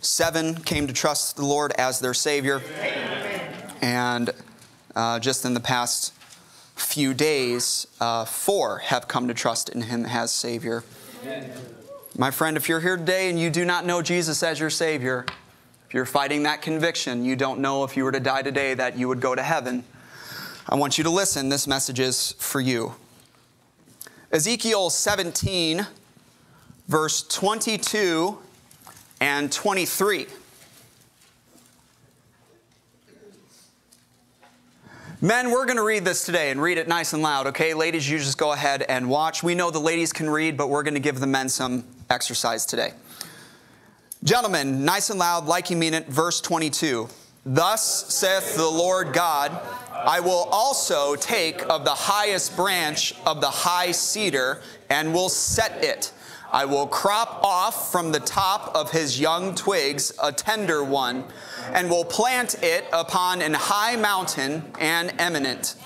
seven came to trust the Lord as their Savior. And uh, just in the past few days, uh, four have come to trust in Him as Savior. My friend, if you're here today and you do not know Jesus as your Savior, if you're fighting that conviction, you don't know if you were to die today that you would go to heaven, I want you to listen. This message is for you. Ezekiel 17 verse 22 and 23. Men, we're going to read this today and read it nice and loud, okay? Ladies, you just go ahead and watch. We know the ladies can read, but we're going to give the men some exercise today. Gentlemen, nice and loud, like you mean it, verse 22. Thus saith the Lord God, I will also take of the highest branch of the high cedar and will set it I will crop off from the top of his young twigs a tender one, and will plant it upon an high mountain and eminent.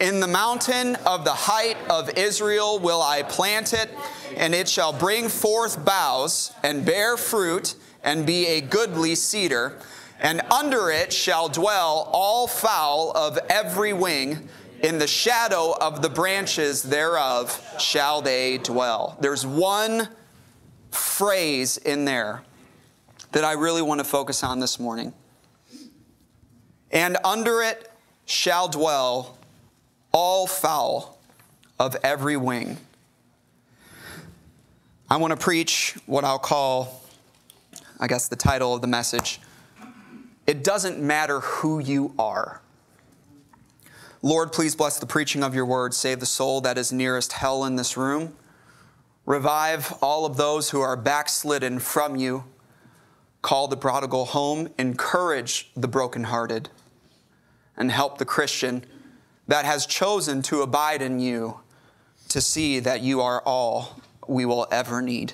In the mountain of the height of Israel will I plant it, and it shall bring forth boughs and bear fruit and be a goodly cedar. And under it shall dwell all fowl of every wing in the shadow of the branches thereof shall they dwell. There's one phrase in there that I really want to focus on this morning. And under it shall dwell all fowl of every wing. I want to preach what I'll call, I guess, the title of the message. It doesn't matter who you are. Lord, please bless the preaching of your word. Save the soul that is nearest hell in this room. Revive all of those who are backslidden from you. Call the prodigal home. Encourage the brokenhearted. And help the Christian that has chosen to abide in you to see that you are all we will ever need.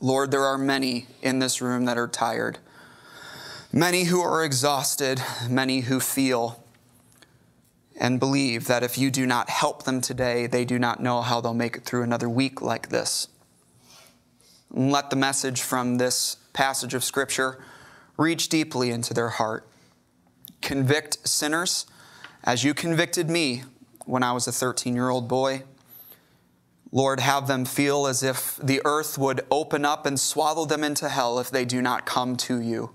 Lord, there are many in this room that are tired, many who are exhausted, many who feel and believe that if you do not help them today, they do not know how they'll make it through another week like this. And let the message from this passage of Scripture reach deeply into their heart. Convict sinners as you convicted me when I was a 13 year old boy. Lord, have them feel as if the earth would open up and swallow them into hell if they do not come to you.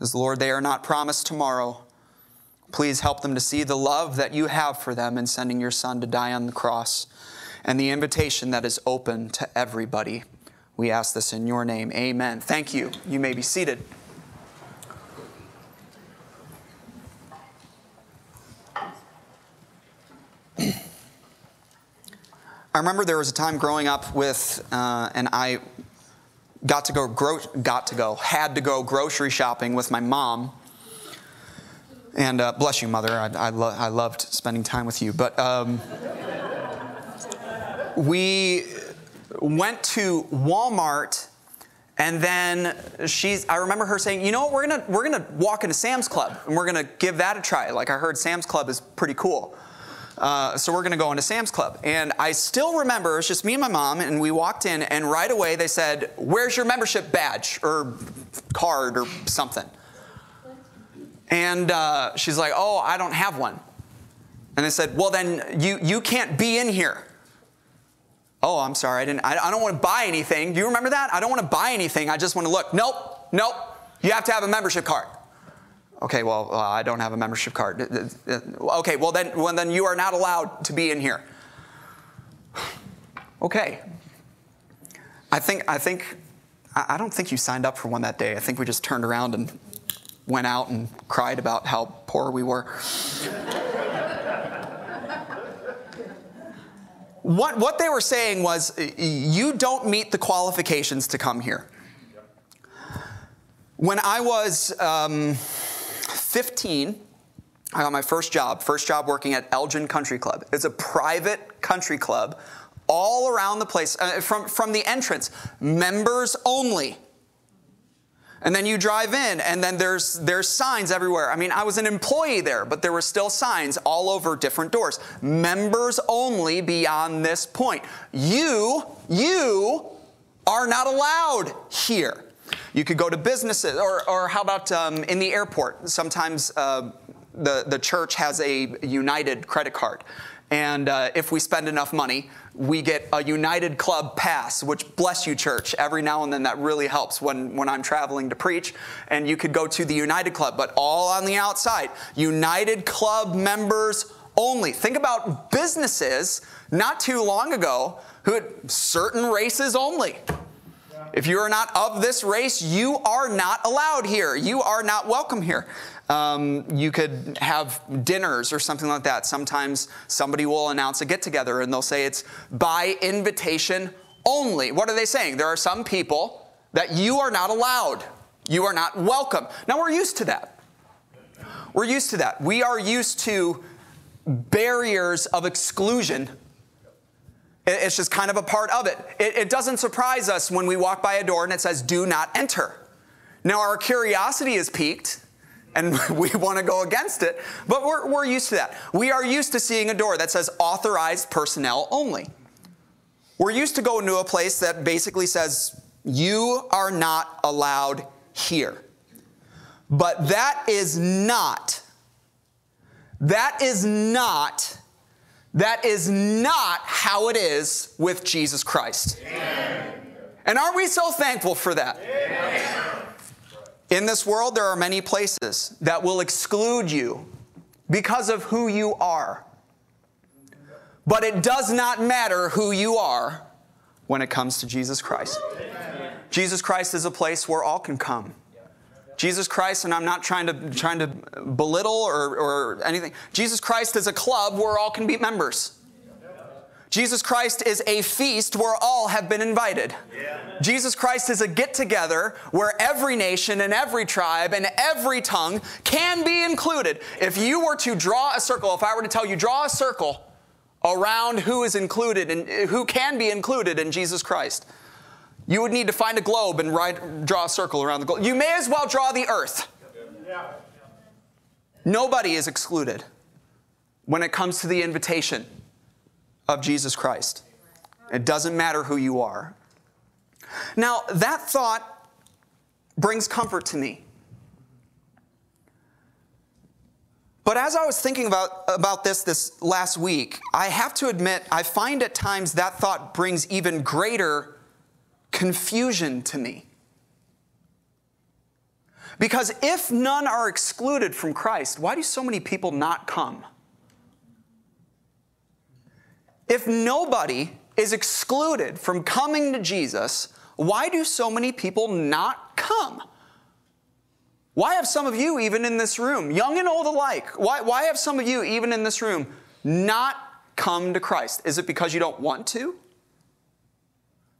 As Lord, they are not promised tomorrow Please help them to see the love that you have for them in sending your Son to die on the cross and the invitation that is open to everybody. We ask this in your name. Amen. Thank you. You may be seated. I remember there was a time growing up with, uh, and I got to go, gro- got to go, had to go grocery shopping with my mom and uh, bless you, Mother. I, I, lo- I, loved spending time with you. But um, we went to Walmart, and then she's. I remember her saying, "You know what? We're gonna we're gonna walk into Sam's Club, and we're gonna give that a try." Like I heard Sam's Club is pretty cool. Uh, so we're going to go into Sam's Club. And I still remember, it was just me and my mom, and we walked in, and right away they said, Where's your membership badge or card or something? And uh, she's like, Oh, I don't have one. And they said, Well, then you, you can't be in here. Oh, I'm sorry. I, didn't, I, I don't want to buy anything. Do you remember that? I don't want to buy anything. I just want to look. Nope, nope. You have to have a membership card. Okay, well, uh, I don't have a membership card. Okay, well then, well then you are not allowed to be in here. Okay. I think I think I don't think you signed up for one that day. I think we just turned around and went out and cried about how poor we were. what, what they were saying was, you don't meet the qualifications to come here. When I was um, 15, I got my first job, first job working at Elgin Country Club. It's a private country club all around the place, uh, from, from the entrance, members only. And then you drive in, and then there's, there's signs everywhere. I mean, I was an employee there, but there were still signs all over different doors. Members only beyond this point. You, you are not allowed here. You could go to businesses, or, or how about um, in the airport? Sometimes uh, the, the church has a United credit card. And uh, if we spend enough money, we get a United Club pass, which bless you, church. Every now and then that really helps when, when I'm traveling to preach. And you could go to the United Club, but all on the outside. United Club members only. Think about businesses not too long ago who had certain races only. If you are not of this race, you are not allowed here. You are not welcome here. Um, you could have dinners or something like that. Sometimes somebody will announce a get together and they'll say it's by invitation only. What are they saying? There are some people that you are not allowed, you are not welcome. Now, we're used to that. We're used to that. We are used to barriers of exclusion. It's just kind of a part of it. it. It doesn't surprise us when we walk by a door and it says, do not enter. Now, our curiosity is piqued and we want to go against it, but we're, we're used to that. We are used to seeing a door that says authorized personnel only. We're used to going to a place that basically says, you are not allowed here. But that is not, that is not, that is not how it is with Jesus Christ. Amen. And aren't we so thankful for that? Amen. In this world, there are many places that will exclude you because of who you are. But it does not matter who you are when it comes to Jesus Christ. Jesus Christ is a place where all can come. Jesus Christ, and I'm not trying to, trying to belittle or, or anything, Jesus Christ is a club where all can be members. Jesus Christ is a feast where all have been invited. Yeah. Jesus Christ is a get together where every nation and every tribe and every tongue can be included. If you were to draw a circle, if I were to tell you, draw a circle around who is included and uh, who can be included in Jesus Christ, you would need to find a globe and write, draw a circle around the globe. You may as well draw the earth. Yeah. Nobody is excluded when it comes to the invitation of Jesus Christ. It doesn't matter who you are. Now, that thought brings comfort to me. But as I was thinking about, about this this last week, I have to admit, I find at times that thought brings even greater confusion to me. Because if none are excluded from Christ, why do so many people not come? If nobody is excluded from coming to Jesus, why do so many people not come? Why have some of you, even in this room, young and old alike, why, why have some of you, even in this room, not come to Christ? Is it because you don't want to?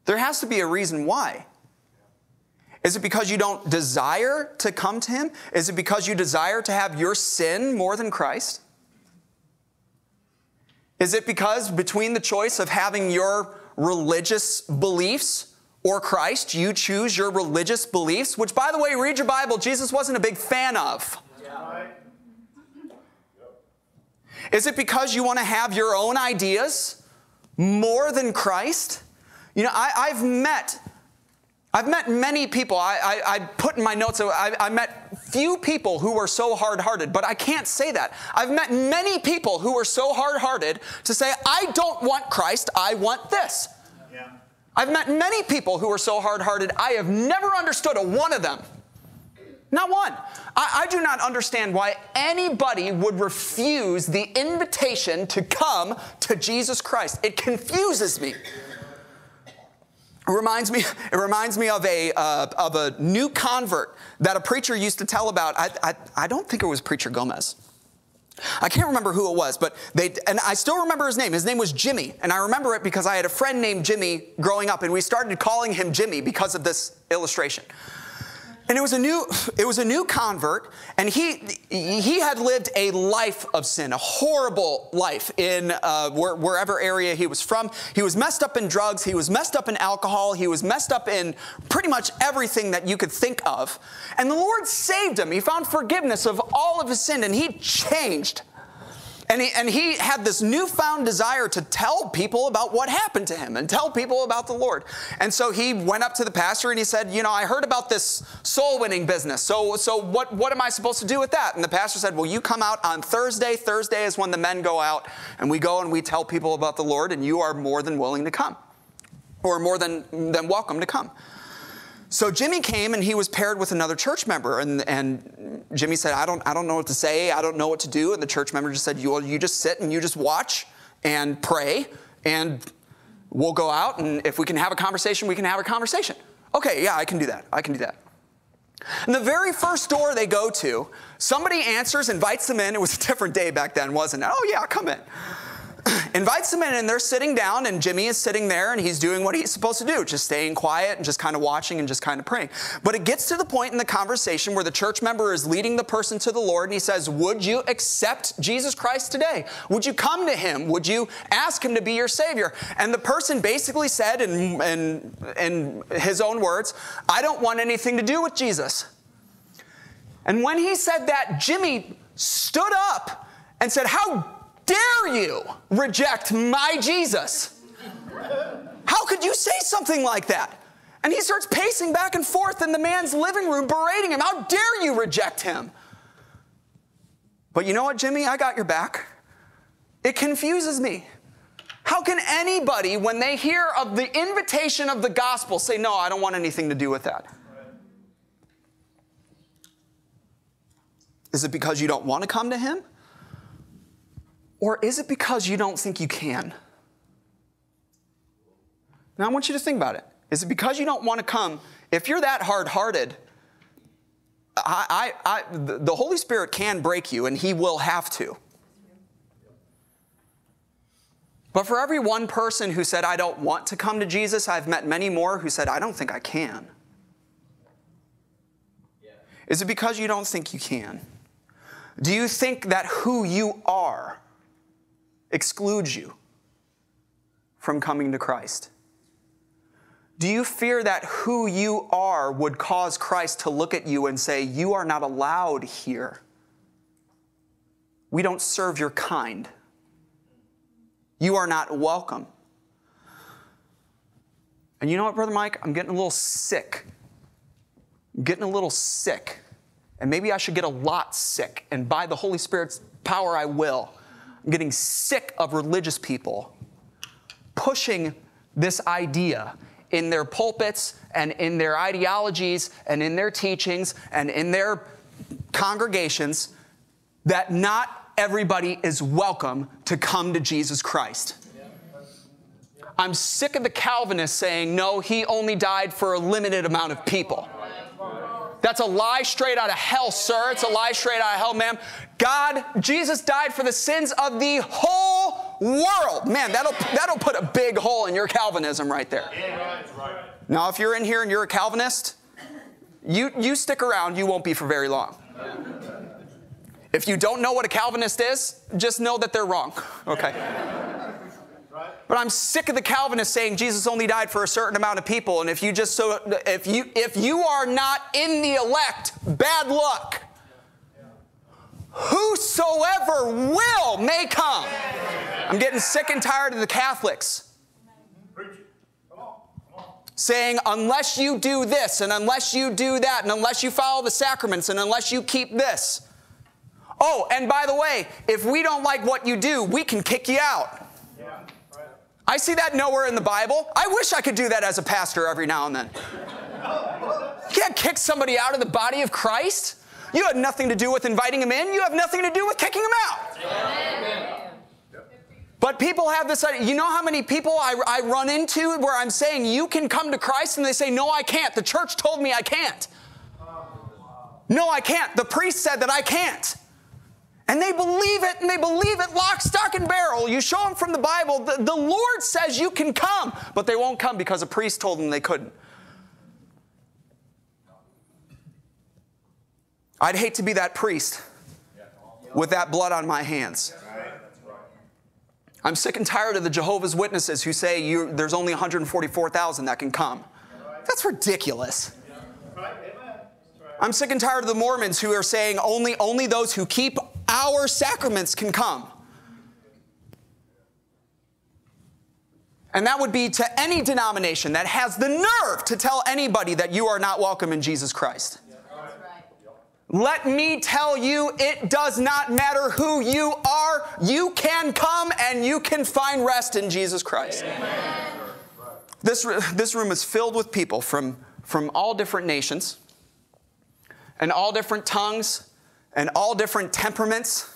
There has to be a reason why. Is it because you don't desire to come to Him? Is it because you desire to have your sin more than Christ? Is it because between the choice of having your religious beliefs or Christ, you choose your religious beliefs, which, by the way, read your Bible, Jesus wasn't a big fan of. Is it because you want to have your own ideas more than Christ? You know, I, have met I've met many people. I, I, I put in my notes, I, I met few people who were so hard hearted, but I can't say that. I've met many people who were so hard hearted to say, I don't want Christ, I want this. Yeah. I've met many people who were so hard hearted, I have never understood a one of them. Not one. I, I, do not understand why anybody would refuse the invitation to come to Jesus Christ. It confuses me. It reminds me, it reminds me of, a, uh, of a new convert that a preacher used to tell about. I, I, I don't think it was Preacher Gomez. I can't remember who it was, but they, and I still remember his name. His name was Jimmy, and I remember it because I had a friend named Jimmy growing up, and we started calling him Jimmy because of this illustration. And it was a new, it was a new convert, and he he had lived a life of sin, a horrible life in uh, where, wherever area he was from. He was messed up in drugs, he was messed up in alcohol, he was messed up in pretty much everything that you could think of. And the Lord saved him. He found forgiveness of all of his sin, and he changed. And he, and he had this newfound desire to tell people about what happened to him and tell people about the Lord. And so he went up to the pastor and he said, You know, I heard about this soul winning business. So, so what, what am I supposed to do with that? And the pastor said, Well, you come out on Thursday. Thursday is when the men go out and we go and we tell people about the Lord, and you are more than willing to come or more than, than welcome to come. So Jimmy came and he was paired with another church member, and, and Jimmy said, I don't, I don't know what to say, I don't know what to do. And the church member just said, you, you just sit and you just watch and pray, and we'll go out, and if we can have a conversation, we can have a conversation. Okay, yeah, I can do that. I can do that. And the very first door they go to, somebody answers, invites them in. It was a different day back then, wasn't it? Oh, yeah, come in. invites them in and they're sitting down and Jimmy is sitting there and he's doing what he's supposed to do, just staying quiet and just kind of watching and just kind of praying. But it gets to the point in the conversation where the church member is leading the person to the Lord and he says, Would you accept Jesus Christ today? Would you come to him? Would you ask him to be your Savior? And the person basically said in, in, in his own words, I don't want anything to do with Jesus. And when he said that, Jimmy stood up and said, How dare you reject my Jesus? How could you say something like that? And he starts pacing back and forth in the man's living room, berating him. How dare you reject him? But you know what, Jimmy? I got your back. It confuses me. How can anybody, when they hear of the invitation of the gospel, say, No, I don't want anything to do with that? Is it because you don't want to come to him? Or is it because you don't think you can? Now, I want you to think about it. Is it because you don't want to come? If you're that hard hearted, I, I, I, the Holy Spirit can break you, and He will have to. But for every one person who said, I don't want to come to Jesus, I've met many more who said, I don't think I can. Is it because you don't think you can? Do you think that who you are excludes you from coming to Christ? Do you fear that who you are would cause Christ to look at you and say, You are not allowed here? We don't serve your kind. You are not welcome. And you know what, Brother Mike? I'm getting a little sick. I'm getting a little sick. And maybe I should get a lot sick. And by the Holy Spirit's power, I will. I'm getting sick of religious people pushing this idea in their pulpits and in their ideologies and in their teachings and in their congregations that not everybody is welcome to come to Jesus Christ. I'm sick of the Calvinists saying, no, he only died for a limited amount of people. That's a lie straight out of hell, sir. It's a lie straight out of hell, ma'am. God, Jesus died for the sins of the whole world. Man, that'll, that'll put a big hole in your Calvinism right there. Yeah, right, right. Now, if you're in here and you're a Calvinist, you, you stick around, you won't be for very long. If you don't know what a Calvinist is, just know that they're wrong, okay? But I'm sick of the Calvinists saying Jesus only died for a certain amount of people, and if you just so if you if you are not in the elect, bad luck. Whosoever will may come. I'm getting sick and tired of the Catholics saying, unless you do this, and unless you do that, and unless you follow the sacraments, and unless you keep this. Oh, and by the way, if we don't like what you do, we can kick you out. I see that nowhere in the Bible. I wish I could do that as a pastor every now and then. You can't kick somebody out of the body of Christ. You had nothing to do with inviting him in, you have nothing to do with kicking him out. But people have this idea. You know how many people I, I run into where I'm saying, you can come to Christ, and they say, no, I can't. The church told me I can't. No, I can't. The priest said that I can't. And they believe it, and they believe it lock, stock, and barrel. You show them from the Bible, the, the Lord says you can come, but they won't come because a priest told them they couldn't. I'd hate to be that priest with that blood on my hands. I'm sick and tired of the Jehovah's Witnesses who say there's only 144,000 that can come. That's ridiculous. I'm sick and tired of the Mormons who are saying only, only those who keep our sacraments can come. And that would be to any denomination that has the nerve to tell anybody that you are not welcome in Jesus Christ. Let me tell you, it does not matter who you are. You can come and you can find rest in Jesus Christ. This, this room is filled with people from, from all different nations and all different tongues and all different temperaments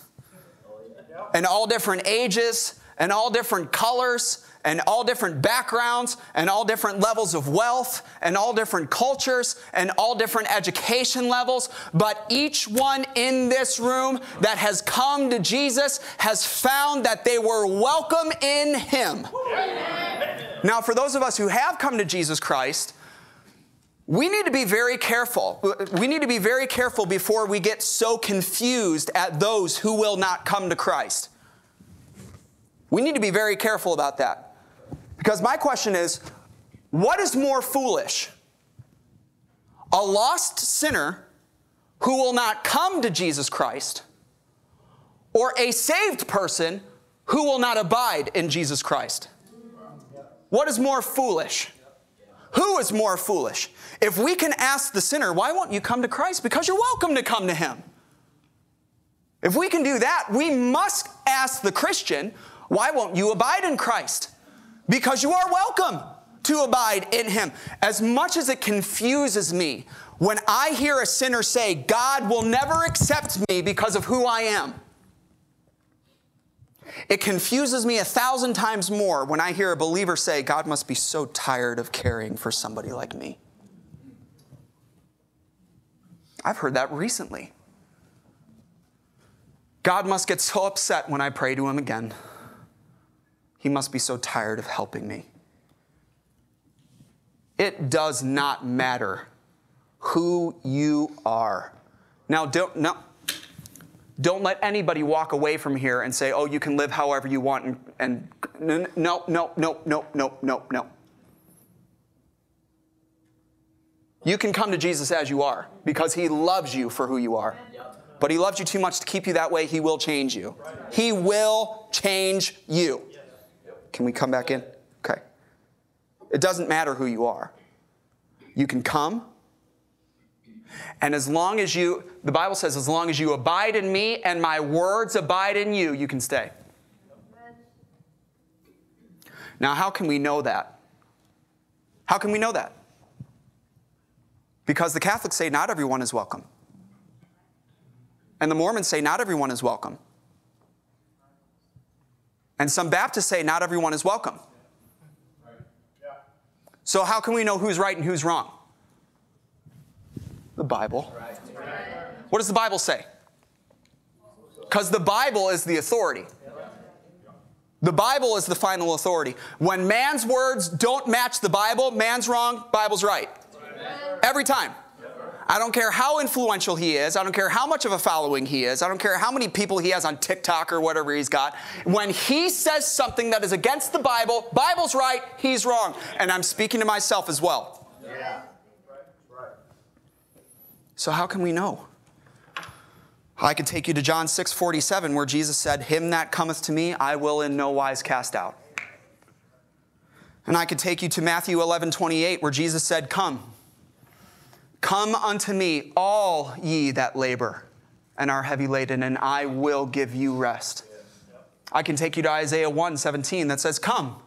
and all different ages and all different colors and all different backgrounds and all different levels of wealth and all different cultures and all different education levels. But each one in this room that has come to Jesus has found that they were welcome in Him. Now, for those of us who have come to Jesus Christ, we need to be very careful. We need to be very careful before we get so confused at those who will not come to Christ. We need to be very careful about that. Because my question is what is more foolish? A lost sinner who will not come to Jesus Christ, or a saved person who will not abide in Jesus Christ? What is more foolish? Who is more foolish? If we can ask the sinner, why won't you come to Christ? Because you're welcome to come to him. If we can do that, we must ask the Christian, why won't you abide in Christ? Because you are welcome to abide in him. As much as it confuses me when I hear a sinner say, God will never accept me because of who I am. It confuses me a thousand times more when I hear a believer say, God must be so tired of caring for somebody like me. I've heard that recently. God must get so upset when I pray to him again. He must be so tired of helping me. It does not matter who you are. Now, don't, no, don't let anybody walk away from here and say, oh, you can live however you want. And, and no, no, no, no, no, no, no, no. You can come to Jesus as you are because he loves you for who you are. But he loves you too much to keep you that way. He will change you. He will change you. Can we come back in? Okay. It doesn't matter who you are. You can come and as long as you, the Bible says, as long as you abide in me and my words abide in you, you can stay. Now, how can we know that? How can we know that? Because the Catholics say not everyone is welcome. And the Mormons say not everyone is welcome. And some Baptists say not everyone is welcome. So, how can we know who's right and who's wrong? The Bible. What does the Bible say? Because the Bible is the authority. The Bible is the final authority. When man's words don't match the Bible, man's wrong, Bible's right. Every time. I don't care how influential he is. I don't care how much of a following he is. I don't care how many people he has on TikTok or whatever he's got. When he says something that is against the Bible, Bible's right, he's wrong. And I'm speaking to myself as well. Yeah. So how can we know? I could take you to John 6 47, where Jesus said, Him that cometh to me, I will in no wise cast out. And I could take you to Matthew 11 28, where Jesus said, Come, come unto me, all ye that labor and are heavy laden, and I will give you rest. I can take you to Isaiah 1 17, that says, Come,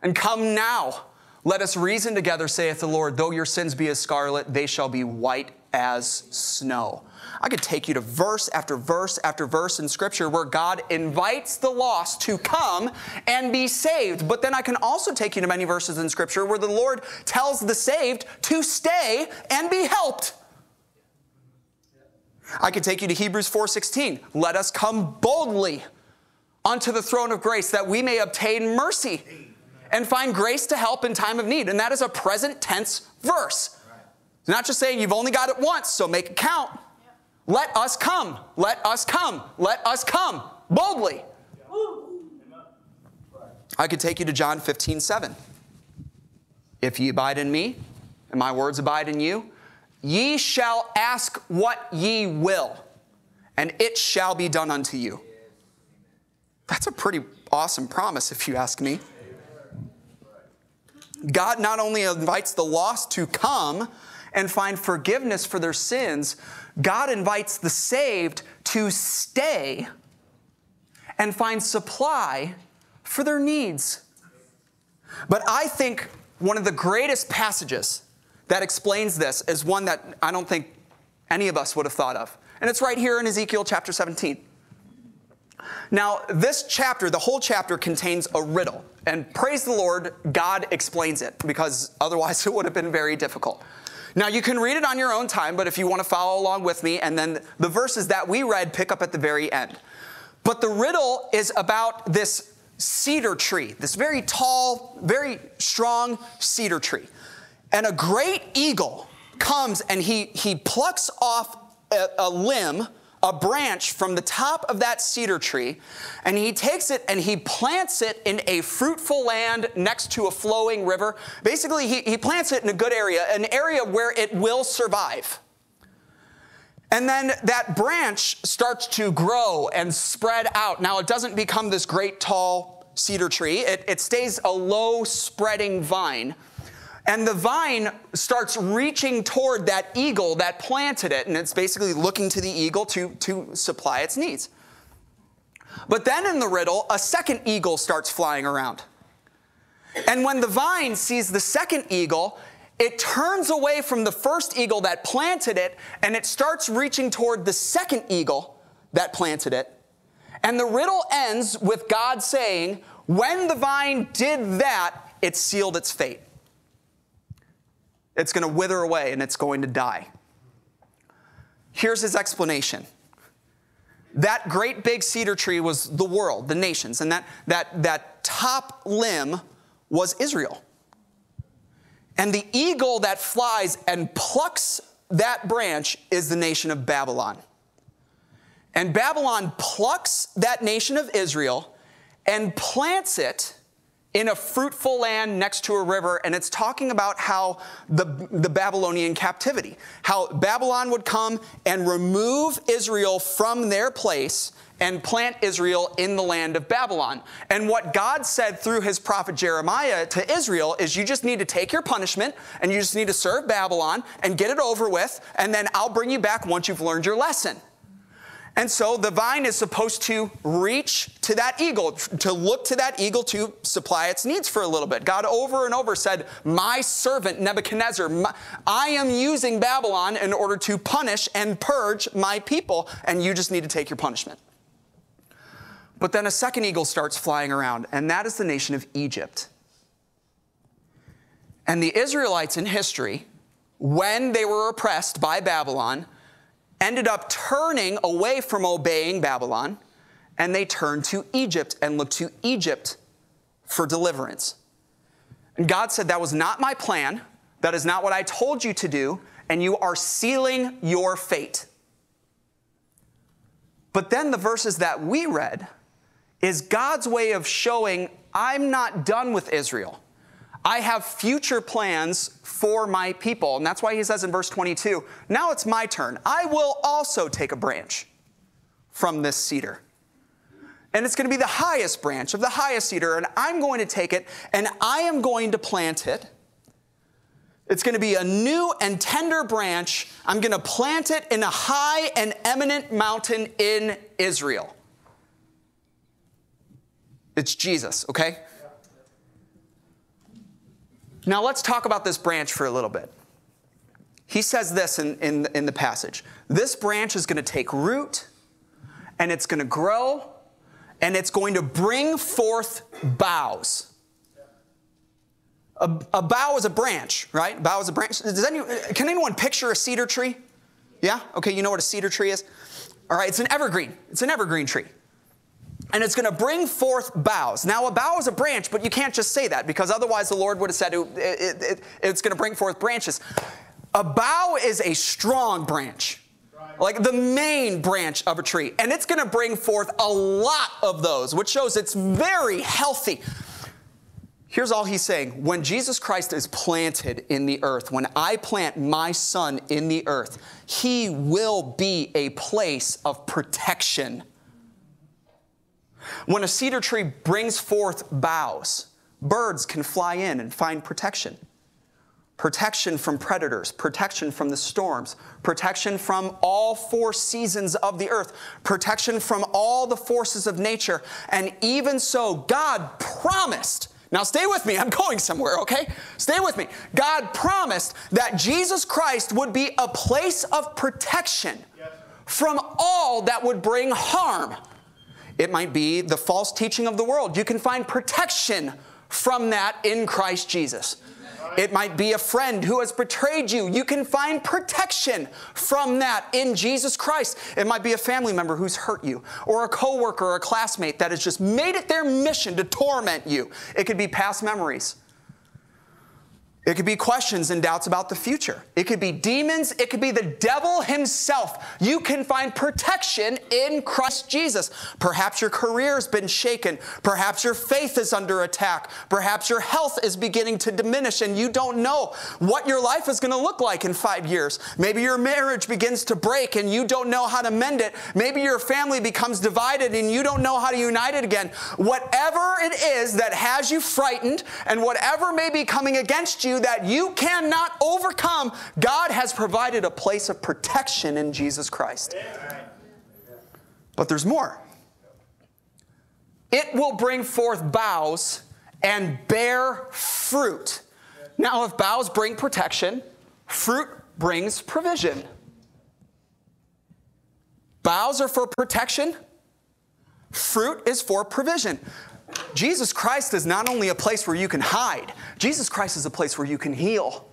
and come now. Let us reason together, saith the Lord. Though your sins be as scarlet, they shall be white as snow. I could take you to verse after verse after verse in Scripture where God invites the lost to come and be saved. But then I can also take you to many verses in Scripture where the Lord tells the saved to stay and be helped. I could take you to Hebrews 4:16. Let us come boldly unto the throne of grace that we may obtain mercy and find grace to help in time of need. And that is a present tense verse. It's not just saying you've only got it once, so make it count. Let us come. Let us come. Let us come boldly. I could take you to John 15, 7. If ye abide in me, and my words abide in you, ye shall ask what ye will, and it shall be done unto you. That's a pretty awesome promise, if you ask me. God not only invites the lost to come and find forgiveness for their sins, God invites the saved to stay and find supply for their needs. But I think one of the greatest passages that explains this is one that I don't think any of us would have thought of. And it's right here in Ezekiel chapter 17. Now, this chapter, the whole chapter contains a riddle. And praise the Lord, God explains it because otherwise it would have been very difficult. Now, you can read it on your own time, but if you want to follow along with me, and then the verses that we read pick up at the very end. But the riddle is about this cedar tree, this very tall, very strong cedar tree. And a great eagle comes and he, he plucks off a, a limb a branch from the top of that cedar tree, and he takes it and he plants it in a fruitful land next to a flowing river. Basically, he, he plants it in a good area, an area where it will survive. And then that branch starts to grow and spread out. Now, it doesn't become this great tall cedar tree, it, it stays a low spreading vine. And the vine starts reaching toward that eagle that planted it, and it's basically looking to the eagle to, to supply its needs. But then in the riddle, a second eagle starts flying around. And when the vine sees the second eagle, it turns away from the first eagle that planted it, and it starts reaching toward the second eagle that planted it. And the riddle ends with God saying, When the vine did that, it sealed its fate it's going to wither away and it's going to die. Here's his explanation. That great big cedar tree was the world, the nations, and that, that, that top limb was Israel. And the eagle that flies and plucks that branch is the nation of Babylon. And Babylon plucks that nation of Israel and plants it in a fruitful land next to a river, and it's talking about how the, the Babylonian captivity, how Babylon would come and remove Israel from their place and plant Israel in the land of Babylon. And what God said through his prophet Jeremiah to Israel is you just need to take your punishment and you just need to serve Babylon and get it over with, and then I'll bring you back once you've learned your lesson. And so the vine is supposed to reach to that eagle, to look to that eagle to supply its needs for a little bit. God over and over said, My servant Nebuchadnezzar, my, I am using Babylon in order to punish and purge my people, and you just need to take your punishment. But then a second eagle starts flying around, and that is the nation of Egypt. And the Israelites in history, when they were oppressed by Babylon, ended up turning away from obeying Babylon and they turned to Egypt and looked to Egypt for deliverance. And God said, That was not my plan. That is not what I told you to do, and you are sealing your fate. But then the verses that we read is God's way of showing, I'm not done with Israel. I have future plans for my people. And that's why he says in verse 22 now it's my turn. I will also take a branch from this cedar. And it's going to be the highest branch of the highest cedar, and I'm going to take it and I am going to plant it. It's going to be a new and tender branch. I'm going to plant it in a high and eminent mountain in Israel. It's Jesus, okay? Now let's talk about this branch for a little bit. He says this in, in, in the passage this branch is going to take root and it's going to grow and it's going to bring forth boughs. A, a bough is a branch, right? A bough is a branch. Does any, can anyone picture a cedar tree? Yeah? Okay, you know what a cedar tree is? All right, it's an evergreen. It's an evergreen tree and it's going to bring forth boughs. Now, a bough is a branch, but you can't just say that because otherwise the Lord would have said it, it, it, it's going to bring forth branches. A bough is a strong branch. like the main branch of a tree. And it's going to bring forth a lot of those, which shows it's very healthy. Here's all he's saying when Jesus Christ is planted in the earth, when I plant my son in the earth, he will be a place of protection. When a cedar tree brings forth boughs, birds can fly in and find protection protection from predators, protection from the storms, protection from all four seasons of the earth, protection from all the forces of nature. And even so, God promised. Now, stay with me. I'm going somewhere, okay? Stay with me. God promised that Jesus Christ would be a place of protection from all that would bring harm. It might be the false teaching of the world. You can find protection from that in Christ Jesus. It might be a friend who has betrayed you. You can find protection from that in Jesus Christ. It might be a family member who's hurt you, or a coworker or a classmate that has just made it their mission to torment you. It could be past memories. It could be questions and doubts about the future. It could be demons. It could be the devil himself. You can find protection in Christ Jesus. Perhaps your career has been shaken. Perhaps your faith is under attack. Perhaps your health is beginning to diminish and you don't know what your life is going to look like in five years. Maybe your marriage begins to break and you don't know how to mend it. Maybe your family becomes divided and you don't know how to unite it again. Whatever it is that has you frightened and whatever may be coming against you, that you cannot overcome, God has provided a place of protection in Jesus Christ. But there's more. It will bring forth boughs and bear fruit. Now, if boughs bring protection, fruit brings provision. Boughs are for protection, fruit is for provision. Jesus Christ is not only a place where you can hide, Jesus Christ is a place where you can heal.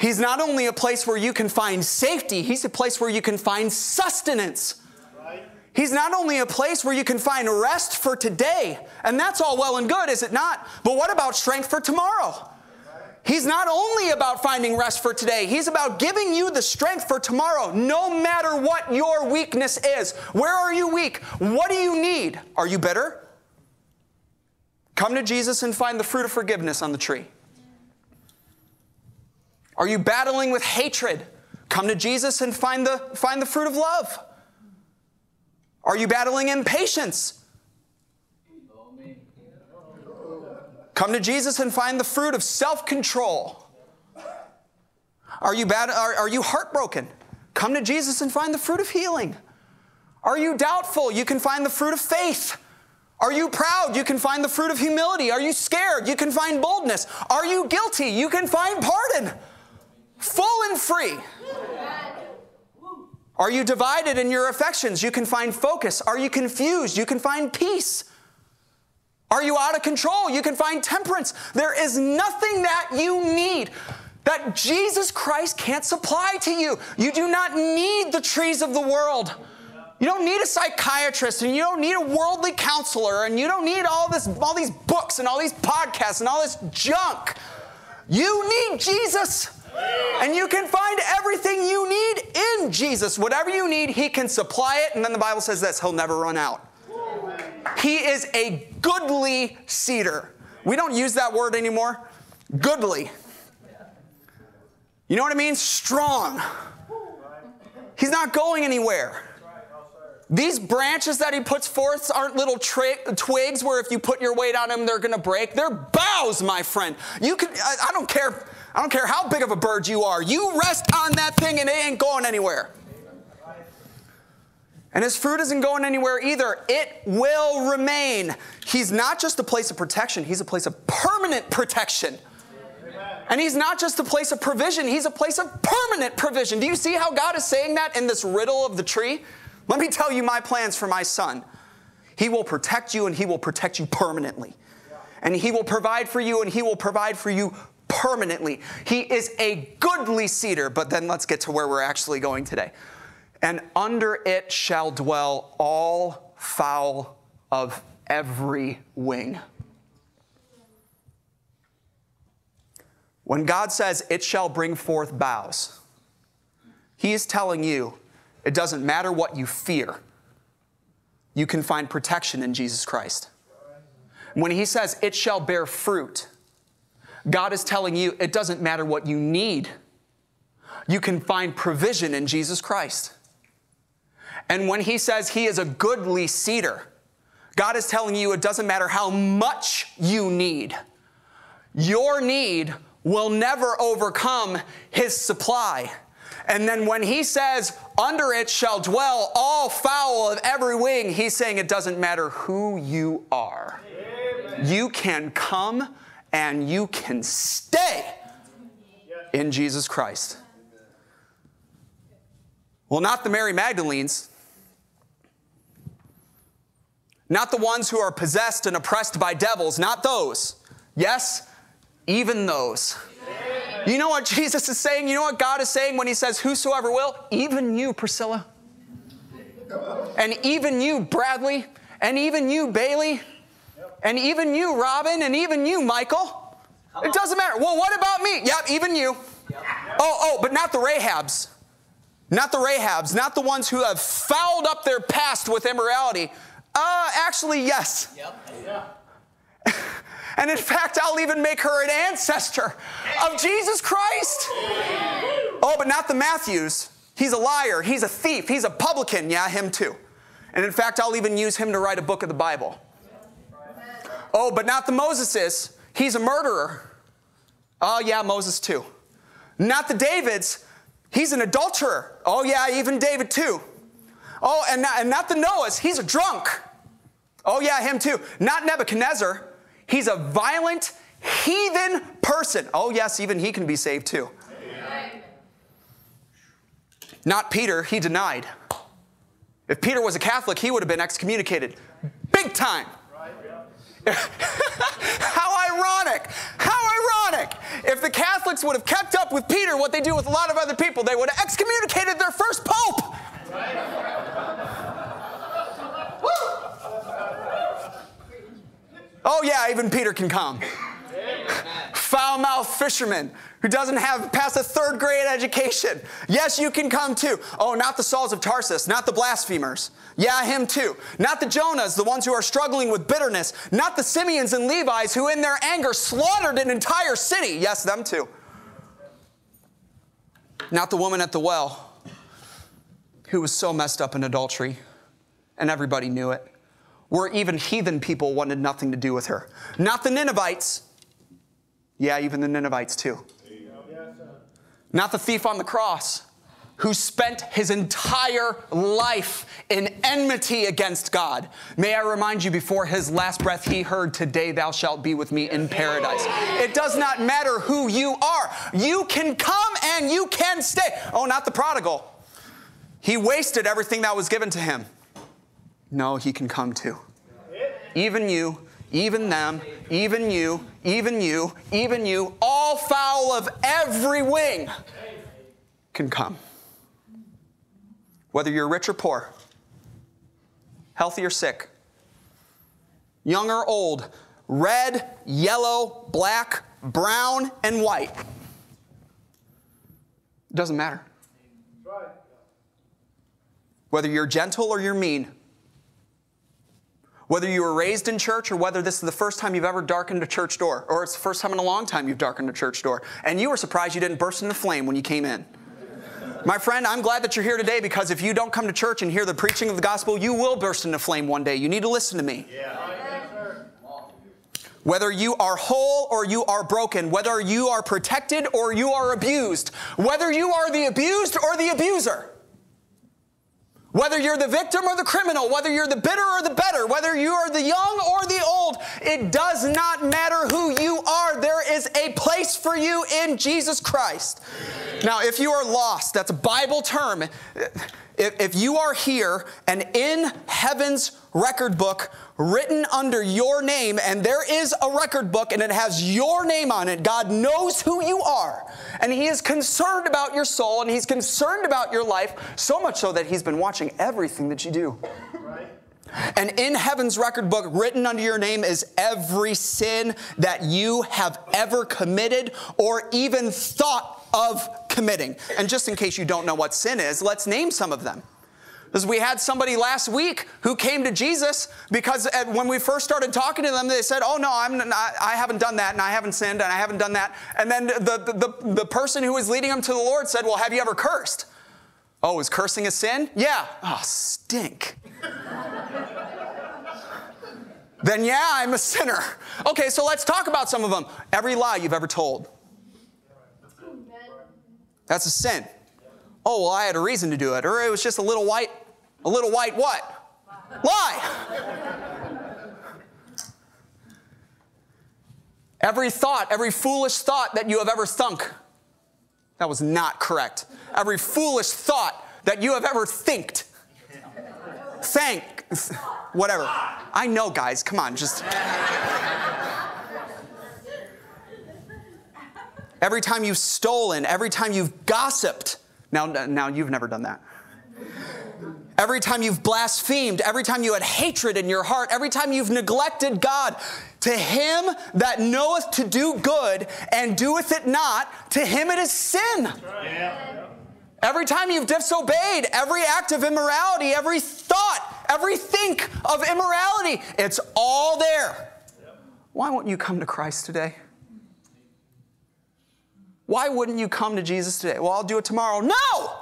He's not only a place where you can find safety, He's a place where you can find sustenance. He's not only a place where you can find rest for today, and that's all well and good, is it not? But what about strength for tomorrow? He's not only about finding rest for today, He's about giving you the strength for tomorrow, no matter what your weakness is. Where are you weak? What do you need? Are you bitter? Come to Jesus and find the fruit of forgiveness on the tree. Are you battling with hatred? Come to Jesus and find the, find the fruit of love. Are you battling impatience? Come to Jesus and find the fruit of self control. Are you, bad, are, are you heartbroken? Come to Jesus and find the fruit of healing. Are you doubtful? You can find the fruit of faith. Are you proud? You can find the fruit of humility. Are you scared? You can find boldness. Are you guilty? You can find pardon. Full and free. Are you divided in your affections? You can find focus. Are you confused? You can find peace. Are you out of control? You can find temperance. There is nothing that you need that Jesus Christ can't supply to you. You do not need the trees of the world. You don't need a psychiatrist and you don't need a worldly counselor and you don't need all this all these books and all these podcasts and all this junk. You need Jesus. And you can find everything you need in Jesus. Whatever you need, he can supply it and then the Bible says this, he'll never run out. He is a goodly cedar. We don't use that word anymore. Goodly. You know what it means? Strong. He's not going anywhere. These branches that he puts forth aren't little twigs where if you put your weight on them, they're going to break. They're boughs, my friend. You can, I, I don't care. I don't care how big of a bird you are. You rest on that thing and it ain't going anywhere. And his fruit isn't going anywhere either. It will remain. He's not just a place of protection, he's a place of permanent protection. And he's not just a place of provision, he's a place of permanent provision. Do you see how God is saying that in this riddle of the tree? Let me tell you my plans for my son. He will protect you and he will protect you permanently. And he will provide for you and he will provide for you permanently. He is a goodly cedar, but then let's get to where we're actually going today and under it shall dwell all fowl of every wing. When God says, it shall bring forth boughs, He is telling you it doesn't matter what you fear, you can find protection in Jesus Christ. When he says it shall bear fruit, God is telling you it doesn't matter what you need, you can find provision in Jesus Christ. And when he says he is a goodly cedar, God is telling you it doesn't matter how much you need, your need will never overcome his supply. And then when he says, under it shall dwell all fowl of every wing, he's saying it doesn't matter who you are. Amen. You can come and you can stay in Jesus Christ. Well, not the Mary Magdalenes, not the ones who are possessed and oppressed by devils, not those. Yes, even those. You know what Jesus is saying? You know what God is saying when He says, Whosoever will? Even you, Priscilla. And even you, Bradley. And even you, Bailey. And even you, Robin. And even you, Michael. It doesn't matter. Well, what about me? Yep, even you. Oh, oh, but not the Rahabs. Not the Rahabs. Not the ones who have fouled up their past with immorality. Uh, actually, yes. Yep. And in fact, I'll even make her an ancestor of Jesus Christ. Oh, but not the Matthews. He's a liar. He's a thief. He's a publican. Yeah, him too. And in fact, I'll even use him to write a book of the Bible. Oh, but not the Moseses. He's a murderer. Oh, yeah, Moses too. Not the Davids. He's an adulterer. Oh, yeah, even David too. Oh, and not, and not the Noahs. He's a drunk. Oh, yeah, him too. Not Nebuchadnezzar. He's a violent, heathen person. Oh, yes, even he can be saved too. Amen. Not Peter, he denied. If Peter was a Catholic, he would have been excommunicated. Big time. How ironic! How ironic! If the Catholics would have kept up with Peter what they do with a lot of other people, they would have excommunicated their first pope. Oh, yeah, even Peter can come. Foul mouthed fisherman who doesn't have past a third grade education. Yes, you can come too. Oh, not the Sauls of Tarsus, not the blasphemers. Yeah, him too. Not the Jonahs, the ones who are struggling with bitterness. Not the Simeons and Levi's who, in their anger, slaughtered an entire city. Yes, them too. Not the woman at the well who was so messed up in adultery and everybody knew it where even heathen people wanted nothing to do with her. Not the Ninevites. Yeah, even the Ninevites too. Not the thief on the cross who spent his entire life in enmity against God. May I remind you, before his last breath, he heard, Today thou shalt be with me in paradise. It does not matter who you are, you can come and you can stay. Oh, not the prodigal. He wasted everything that was given to him. No, he can come too. Even you, even them, even you, even you, even you, all fowl of every wing can come. Whether you're rich or poor, healthy or sick, young or old, red, yellow, black, brown, and white. It doesn't matter. Whether you're gentle or you're mean, whether you were raised in church or whether this is the first time you've ever darkened a church door, or it's the first time in a long time you've darkened a church door, and you were surprised you didn't burst into flame when you came in. My friend, I'm glad that you're here today because if you don't come to church and hear the preaching of the gospel, you will burst into flame one day. You need to listen to me. Whether you are whole or you are broken, whether you are protected or you are abused, whether you are the abused or the abuser, whether you're the victim or the criminal, whether you're the bitter or the better, whether you are the young or the old, it does not matter who you are. There is a place for you in Jesus Christ. Now, if you are lost, that's a Bible term. If, if you are here and in heaven's record book written under your name, and there is a record book and it has your name on it, God knows who you are. And He is concerned about your soul and He's concerned about your life, so much so that He's been watching everything that you do. And in heaven's record book, written under your name, is every sin that you have ever committed or even thought of committing. And just in case you don't know what sin is, let's name some of them. Because we had somebody last week who came to Jesus because when we first started talking to them, they said, Oh, no, I'm not, I haven't done that, and I haven't sinned, and I haven't done that. And then the, the, the, the person who was leading them to the Lord said, Well, have you ever cursed? Oh, is cursing a sin? Yeah. Oh, stink. then yeah, I'm a sinner. Okay, so let's talk about some of them. Every lie you've ever told. That's a sin. Oh, well, I had a reason to do it. Or it was just a little white, a little white what? Lie. every thought, every foolish thought that you have ever thunk. That was not correct. Every foolish thought that you have ever thinked. Thank, whatever. I know, guys, come on, just. Every time you've stolen, every time you've gossiped. Now, now you've never done that. Every time you've blasphemed, every time you had hatred in your heart, every time you've neglected God, to him that knoweth to do good and doeth it not, to him it is sin. Every time you've disobeyed, every act of immorality, every thought, every think of immorality, it's all there. Why won't you come to Christ today? Why wouldn't you come to Jesus today? Well, I'll do it tomorrow. No!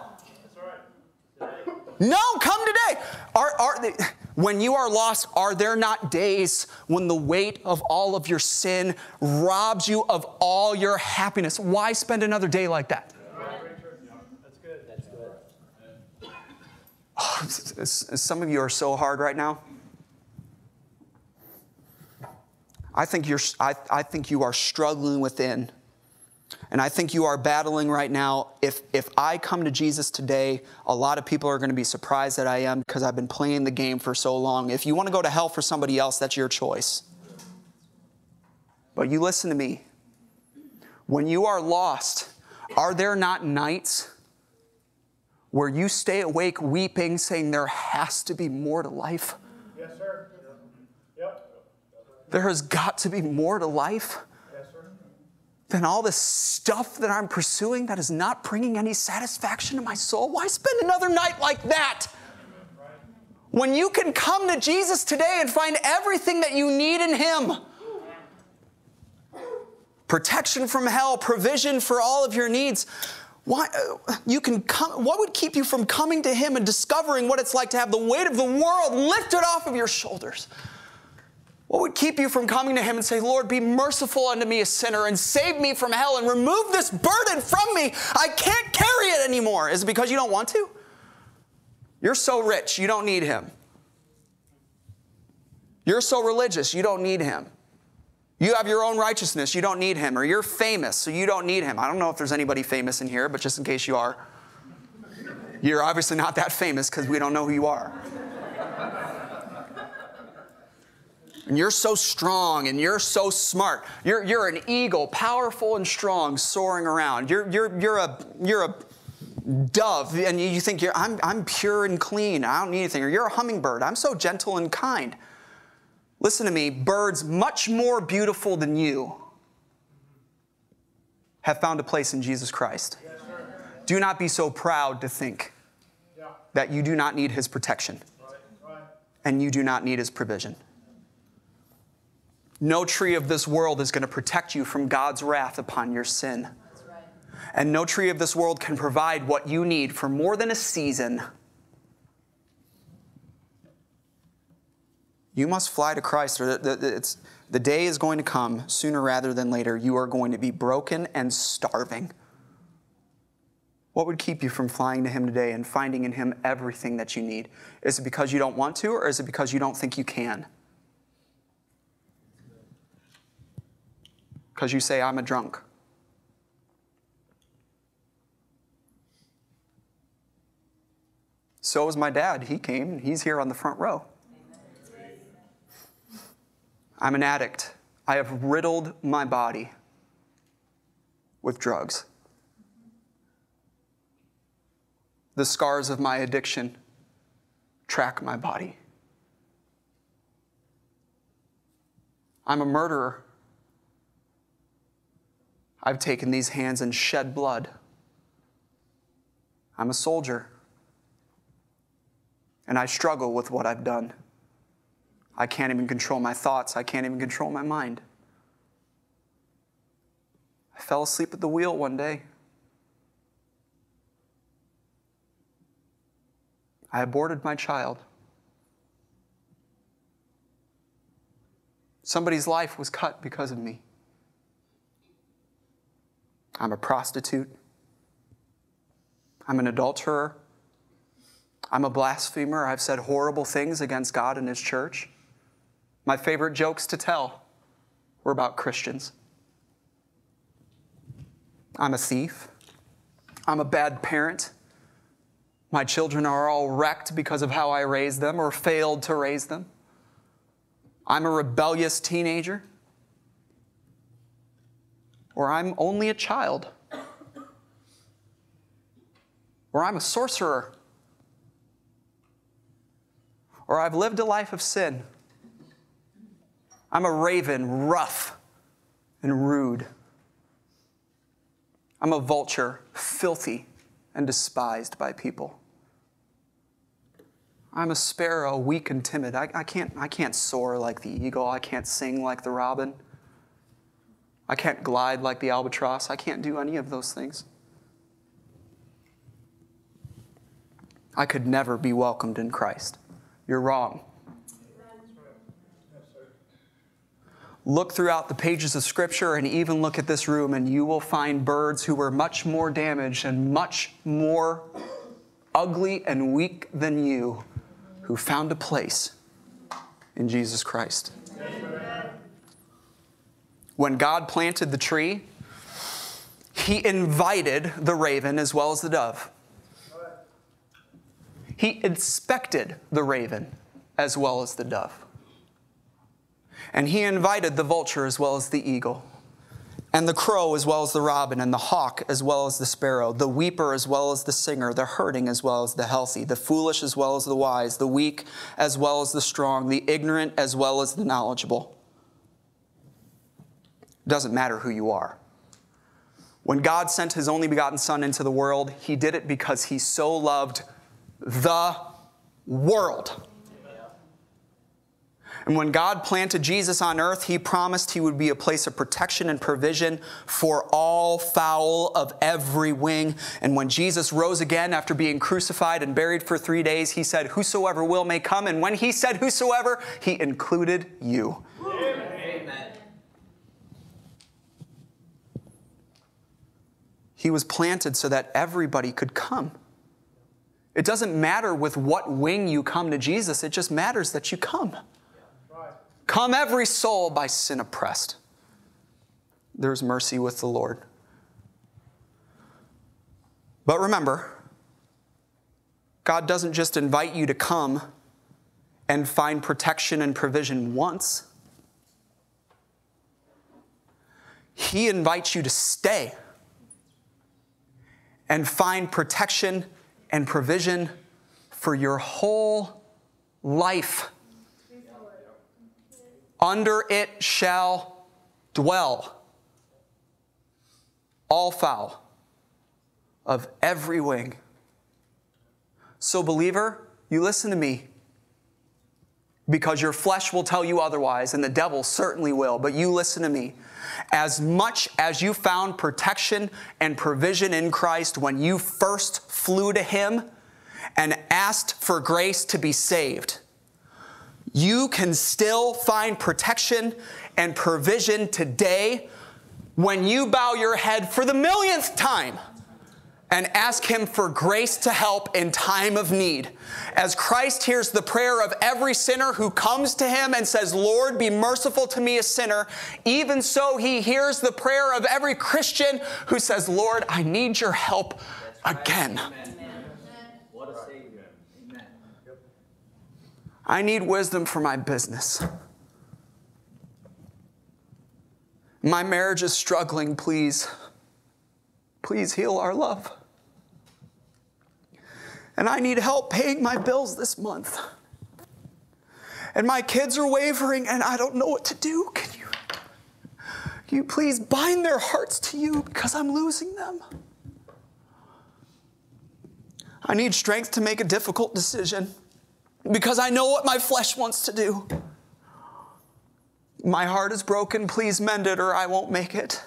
No, come today. Are, are they, when you are lost, are there not days when the weight of all of your sin robs you of all your happiness? Why spend another day like that? Oh, some of you are so hard right now. I think, you're, I, I think you are struggling within and I think you are battling right now. If, if I come to Jesus today, a lot of people are going to be surprised that I am because I've been playing the game for so long. If you want to go to hell for somebody else, that's your choice. But you listen to me. When you are lost, are there not nights where you stay awake weeping, saying, There has to be more to life? Yes, sir. Yep. There has got to be more to life than all this stuff that I'm pursuing that is not bringing any satisfaction to my soul? Why spend another night like that? When you can come to Jesus today and find everything that you need in Him protection from hell, provision for all of your needs. Why, uh, you can come, what would keep you from coming to Him and discovering what it's like to have the weight of the world lifted off of your shoulders? What would keep you from coming to Him and say, Lord, be merciful unto me, a sinner, and save me from hell and remove this burden from me? I can't carry it anymore. Is it because you don't want to? You're so rich, you don't need Him. You're so religious, you don't need Him. You have your own righteousness, you don't need Him. Or you're famous, so you don't need Him. I don't know if there's anybody famous in here, but just in case you are, you're obviously not that famous because we don't know who you are. And you're so strong and you're so smart. You're, you're an eagle, powerful and strong, soaring around. You're, you're, you're, a, you're a dove and you think you're, I'm, I'm pure and clean. I don't need anything. Or you're a hummingbird. I'm so gentle and kind. Listen to me, birds much more beautiful than you have found a place in Jesus Christ. Yes, do not be so proud to think yeah. that you do not need his protection right. Right. and you do not need his provision. No tree of this world is going to protect you from God's wrath upon your sin. And no tree of this world can provide what you need for more than a season. You must fly to Christ, or the, the day is going to come sooner rather than later. You are going to be broken and starving. What would keep you from flying to Him today and finding in Him everything that you need? Is it because you don't want to, or is it because you don't think you can? Because you say, I'm a drunk. So was my dad. He came and he's here on the front row. I'm an addict. I have riddled my body with drugs. The scars of my addiction track my body. I'm a murderer. I've taken these hands and shed blood I'm a soldier. And I struggle with what I've done. I can't even control my thoughts. I can't even control my mind. I fell asleep at the wheel one day. I aborted my child. Somebody's life was cut because of me. I'm a prostitute. I'm an adulterer. I'm a blasphemer. I've said horrible things against God and His church. My favorite jokes to tell were about Christians. I'm a thief. I'm a bad parent. My children are all wrecked because of how I raised them or failed to raise them. I'm a rebellious teenager. Or I'm only a child. Or I'm a sorcerer. Or I've lived a life of sin. I'm a raven, rough and rude. I'm a vulture, filthy and despised by people. I'm a sparrow, weak and timid. I, I, can't, I can't soar like the eagle. I can't sing like the robin. I can't glide like the albatross. I can't do any of those things. I could never be welcomed in Christ. You're wrong. Look throughout the pages of Scripture and even look at this room, and you will find birds who were much more damaged and much more ugly and weak than you who found a place in Jesus Christ. When God planted the tree, He invited the raven as well as the dove. He inspected the raven as well as the dove. And he invited the vulture as well as the eagle, and the crow as well as the robin, and the hawk as well as the sparrow, the weeper as well as the singer, the hurting as well as the healthy, the foolish as well as the wise, the weak as well as the strong, the ignorant as well as the knowledgeable. Doesn't matter who you are. When God sent his only begotten Son into the world, he did it because he so loved the world and when God planted Jesus on earth, he promised he would be a place of protection and provision for all fowl of every wing. And when Jesus rose again after being crucified and buried for three days, he said, Whosoever will may come. And when he said whosoever, he included you. Amen. He was planted so that everybody could come. It doesn't matter with what wing you come to Jesus, it just matters that you come. Come, every soul by sin oppressed. There's mercy with the Lord. But remember, God doesn't just invite you to come and find protection and provision once. He invites you to stay and find protection and provision for your whole life. Under it shall dwell all fowl of every wing. So, believer, you listen to me because your flesh will tell you otherwise, and the devil certainly will, but you listen to me. As much as you found protection and provision in Christ when you first flew to Him and asked for grace to be saved, you can still find protection and provision today when you bow your head for the millionth time and ask Him for grace to help in time of need. As Christ hears the prayer of every sinner who comes to Him and says, Lord, be merciful to me, a sinner, even so He hears the prayer of every Christian who says, Lord, I need your help again. Amen. I need wisdom for my business. My marriage is struggling, please. Please heal our love. And I need help paying my bills this month. And my kids are wavering and I don't know what to do. Can you, can you please bind their hearts to you because I'm losing them? I need strength to make a difficult decision because I know what my flesh wants to do. My heart is broken. Please mend it or I won't make it.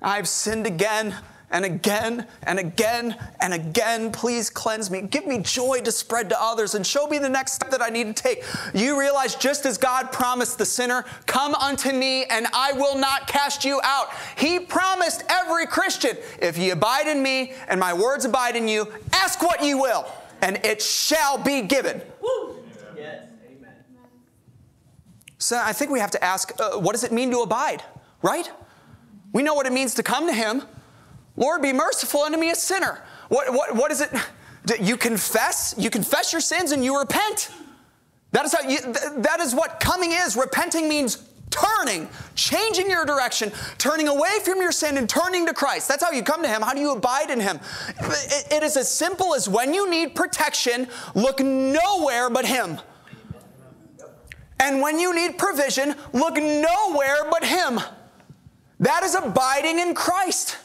I've sinned again and again and again and again. Please cleanse me. Give me joy to spread to others and show me the next step that I need to take. You realize just as God promised the sinner, Come unto me and I will not cast you out. He promised every Christian, If ye abide in me and my words abide in you, ask what ye will, and it shall be given. Yes, amen. So I think we have to ask, uh, what does it mean to abide, right? We know what it means to come to Him. Lord, be merciful unto me, a sinner. What, what, what is it? You confess, you confess your sins and you repent. That is, how you, that is what coming is. Repenting means turning, changing your direction, turning away from your sin and turning to Christ. That's how you come to Him. How do you abide in Him? it, it is as simple as when you need protection, look nowhere but Him. And when you need provision, look nowhere but Him. That is abiding in Christ.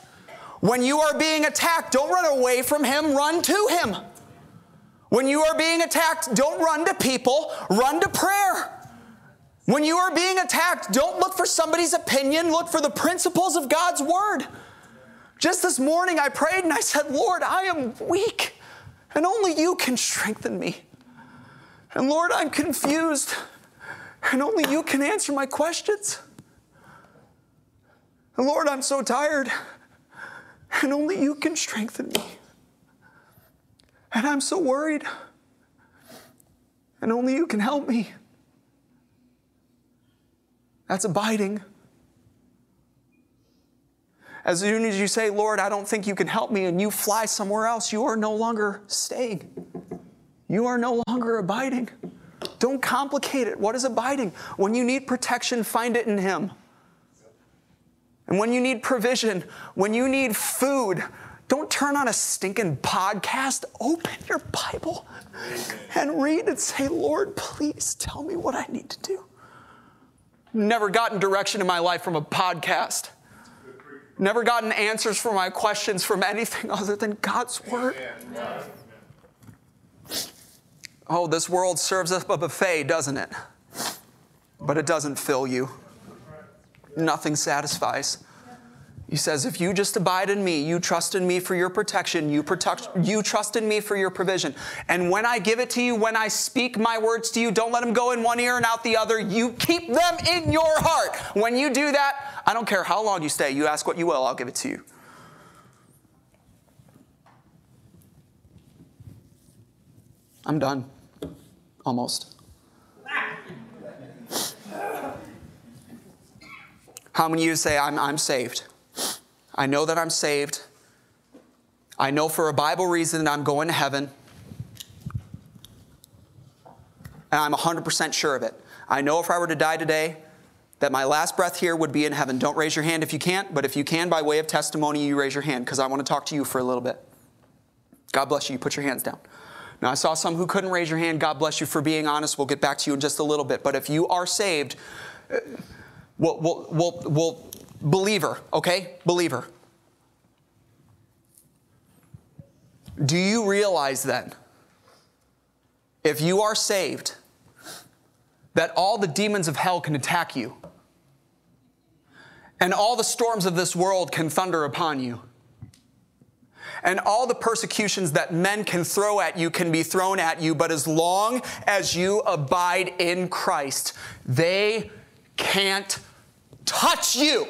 When you are being attacked, don't run away from Him, run to Him. When you are being attacked, don't run to people, run to prayer. When you are being attacked, don't look for somebody's opinion, look for the principles of God's Word. Just this morning, I prayed and I said, Lord, I am weak, and only you can strengthen me. And Lord, I'm confused, and only you can answer my questions. And Lord, I'm so tired, and only you can strengthen me. And I'm so worried, and only you can help me. That's abiding. As soon as you say, Lord, I don't think you can help me, and you fly somewhere else, you are no longer staying. You are no longer abiding. Don't complicate it. What is abiding? When you need protection, find it in Him. And when you need provision, when you need food, don't turn on a stinking podcast. Open your Bible and read and say, Lord, please tell me what I need to do. Never gotten direction in my life from a podcast. Never gotten answers for my questions from anything other than God's Word. Oh, this world serves up a buffet, doesn't it? But it doesn't fill you nothing satisfies. He says, if you just abide in me, you trust in me for your protection, you, protect, you trust in me for your provision. And when I give it to you, when I speak my words to you, don't let them go in one ear and out the other. You keep them in your heart. When you do that, I don't care how long you stay, you ask what you will, I'll give it to you. I'm done. Almost. How many of you say, I'm, I'm saved? I know that I'm saved. I know for a Bible reason that I'm going to heaven. And I'm 100% sure of it. I know if I were to die today, that my last breath here would be in heaven. Don't raise your hand if you can't, but if you can, by way of testimony, you raise your hand because I want to talk to you for a little bit. God bless you. You put your hands down. Now, I saw some who couldn't raise your hand. God bless you for being honest. We'll get back to you in just a little bit. But if you are saved, well, well, well, well believer, okay? Believer. Do you realize then, if you are saved, that all the demons of hell can attack you, and all the storms of this world can thunder upon you? and all the persecutions that men can throw at you can be thrown at you, but as long as you abide in Christ, they can't touch you.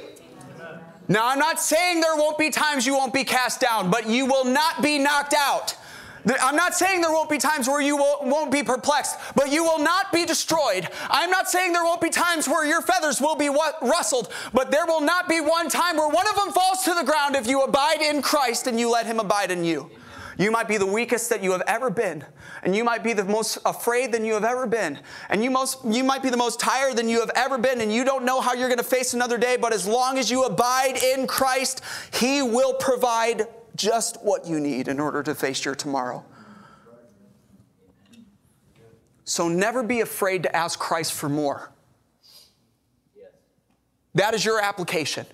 Now, I'm not saying there won't be times you won't be cast down, but you will not be knocked out. I'm not saying there won't be times where you won't be perplexed, but you will not be destroyed. I'm not saying there won't be times where your feathers will be rustled, but there will not be one time where one of them falls to the ground if you abide in Christ and you let Him abide in you. You might be the weakest that you have ever been, and you might be the most afraid than you have ever been, and you most you might be the most tired than you have ever been, and you don't know how you're going to face another day, but as long as you abide in Christ, he will provide just what you need in order to face your tomorrow. So never be afraid to ask Christ for more. That is your application.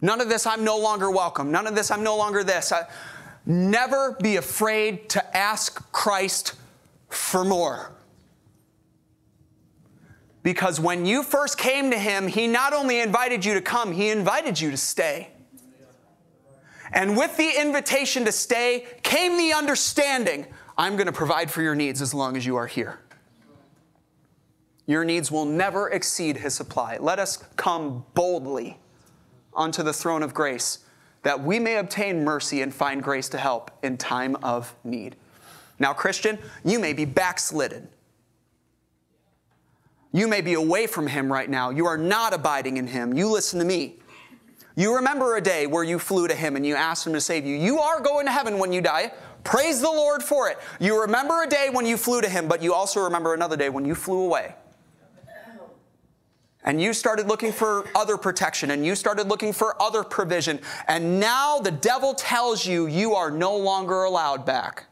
None of this, I'm no longer welcome. None of this, I'm no longer this. I, Never be afraid to ask Christ for more. Because when you first came to Him, He not only invited you to come, He invited you to stay. And with the invitation to stay came the understanding I'm going to provide for your needs as long as you are here. Your needs will never exceed His supply. Let us come boldly onto the throne of grace that we may obtain mercy and find grace to help in time of need. Now, Christian, you may be backslidden. You may be away from Him right now. You are not abiding in Him. You listen to me. You remember a day where you flew to Him and you asked Him to save you. You are going to heaven when you die. Praise the Lord for it. You remember a day when you flew to Him, but you also remember another day when you flew away and you started looking for other protection and you started looking for other provision, and now the devil tells you you are no longer allowed back.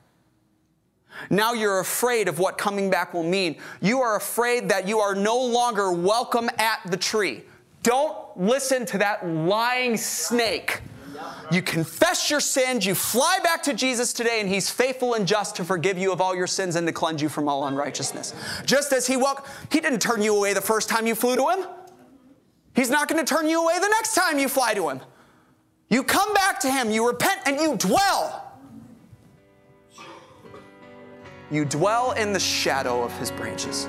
Now you're afraid of what coming back will mean. You are afraid that you are no longer welcome at the tree. Don't listen to that lying snake you confess your sins, you fly back to Jesus today, and He's faithful and just to forgive you of all your sins and to cleanse you from all unrighteousness. Just as He welcomed, He didn't turn you away the first time you flew to Him. He's not going to turn you away the next time you fly to Him. You come back to Him, you repent, and you dwell. You dwell in the shadow of His branches.